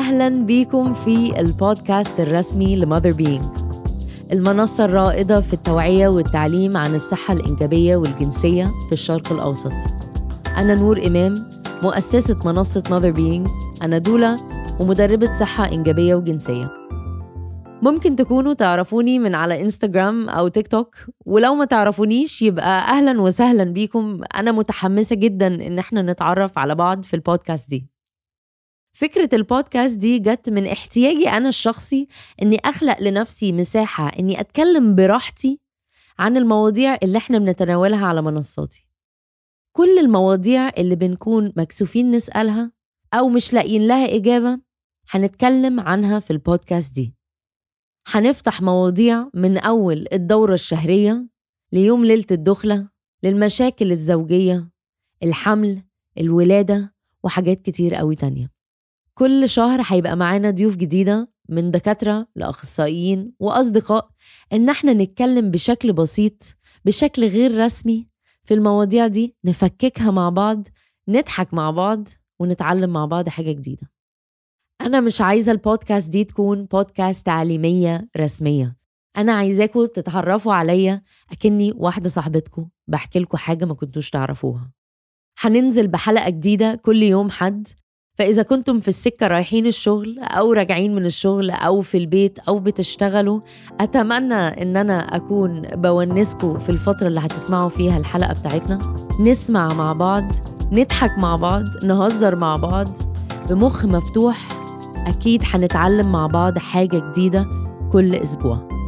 أهلا بيكم في البودكاست الرسمي ل Mother Being. المنصة الرائدة في التوعية والتعليم عن الصحة الإنجابية والجنسية في الشرق الأوسط. أنا نور إمام مؤسسة منصة Mother Being أنا doula ومدربة صحة إنجابية وجنسية. ممكن تكونوا تعرفوني من على إنستغرام أو تيك توك ولو ما تعرفونيش يبقى أهلا وسهلا بيكم. أنا متحمسة جدا إن إحنا نتعرف على بعض في البودكاست دي. فكرة البودكاست دي جت من احتياجي أنا الشخصي إني أخلق لنفسي مساحة إني أتكلم براحتي عن المواضيع اللي إحنا بنتناولها على منصاتي. كل المواضيع اللي بنكون مكسوفين نسألها أو مش لاقيين لها إجابة هنتكلم عنها في البودكاست دي. هنفتح مواضيع من أول الدورة الشهرية ليوم ليلة الدخلة للمشاكل الزوجية الحمل الولادة وحاجات كتير قوي تانية. كل شهر هيبقى معانا ضيوف جديدة من دكاترة لأخصائيين وأصدقاء إن إحنا نتكلم بشكل بسيط بشكل غير رسمي في المواضيع دي نفككها مع بعض نضحك مع بعض ونتعلم مع بعض حاجة جديدة. أنا مش عايزة البودكاست دي تكون بودكاست تعليمية رسمية. أنا عايزاكم تتعرفوا عليا أكني واحدة صاحبتكم بحكي لكم حاجة ما كنتوش تعرفوها. هننزل بحلقة جديدة كل يوم حد فإذا كنتم في السكة رايحين الشغل أو راجعين من الشغل أو في البيت أو بتشتغلوا أتمنى إن أنا أكون بونسكم في الفترة اللي هتسمعوا فيها الحلقة بتاعتنا. نسمع مع بعض نضحك مع بعض نهزر مع بعض. بمخ مفتوح أكيد هنتعلم مع بعض حاجة جديدة كل أسبوع.